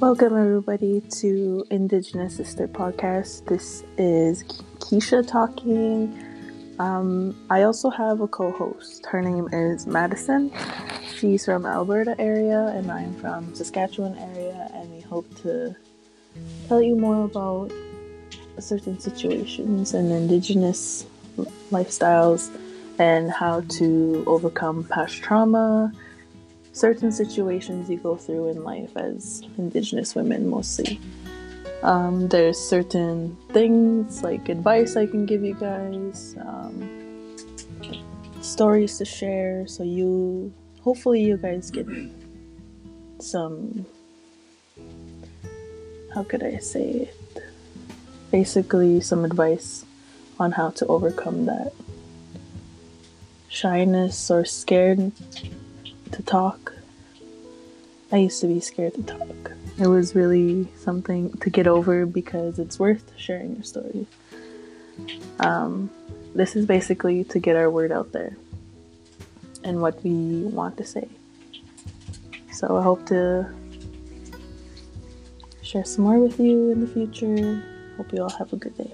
Welcome, everybody, to Indigenous Sister Podcast. This is Keisha talking. Um, I also have a co host. Her name is Madison. She's from Alberta area, and I am from Saskatchewan area, and we hope to tell you more about certain situations and Indigenous lifestyles and how to overcome past trauma certain situations you go through in life as Indigenous women, mostly. Um, there's certain things like advice I can give you guys, um, stories to share, so you hopefully you guys get some. How could I say it? Basically, some advice on how to overcome that shyness or scared to talk. I used to be scared to talk. It was really something to get over because it's worth sharing your story. Um, this is basically to get our word out there and what we want to say. So I hope to share some more with you in the future. Hope you all have a good day.